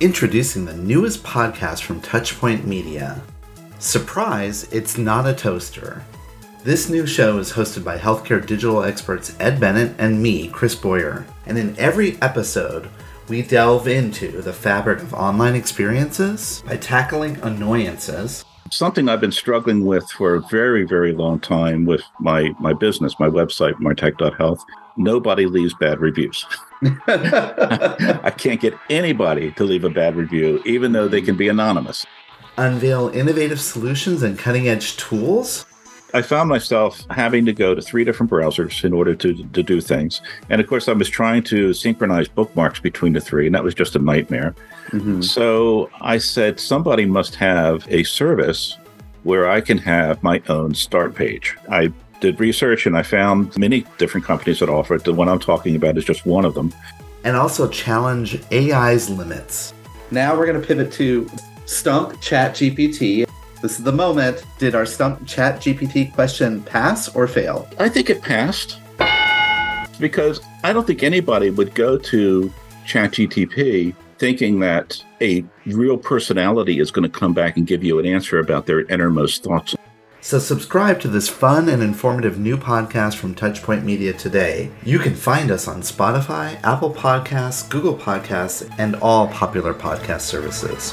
Introducing the newest podcast from Touchpoint Media. Surprise, it's not a toaster. This new show is hosted by healthcare digital experts Ed Bennett and me, Chris Boyer. And in every episode, we delve into the fabric of online experiences by tackling annoyances. Something I've been struggling with for a very, very long time with my, my business, my website, martech.health. Nobody leaves bad reviews. I can't get anybody to leave a bad review, even though they can be anonymous. Unveil innovative solutions and cutting edge tools I found myself having to go to three different browsers in order to, to do things. And of course, I was trying to synchronize bookmarks between the three, and that was just a nightmare. Mm-hmm. So I said, somebody must have a service where I can have my own start page. I did research and I found many different companies that offer it. The one I'm talking about is just one of them. And also challenge AI's limits. Now we're going to pivot to Stump Chat GPT. This is the moment. Did our Stump Chat GPT question pass or fail? I think it passed because I don't think anybody would go to ChatGTP thinking that a real personality is going to come back and give you an answer about their innermost thoughts. So, subscribe to this fun and informative new podcast from Touchpoint Media today. You can find us on Spotify, Apple Podcasts, Google Podcasts, and all popular podcast services.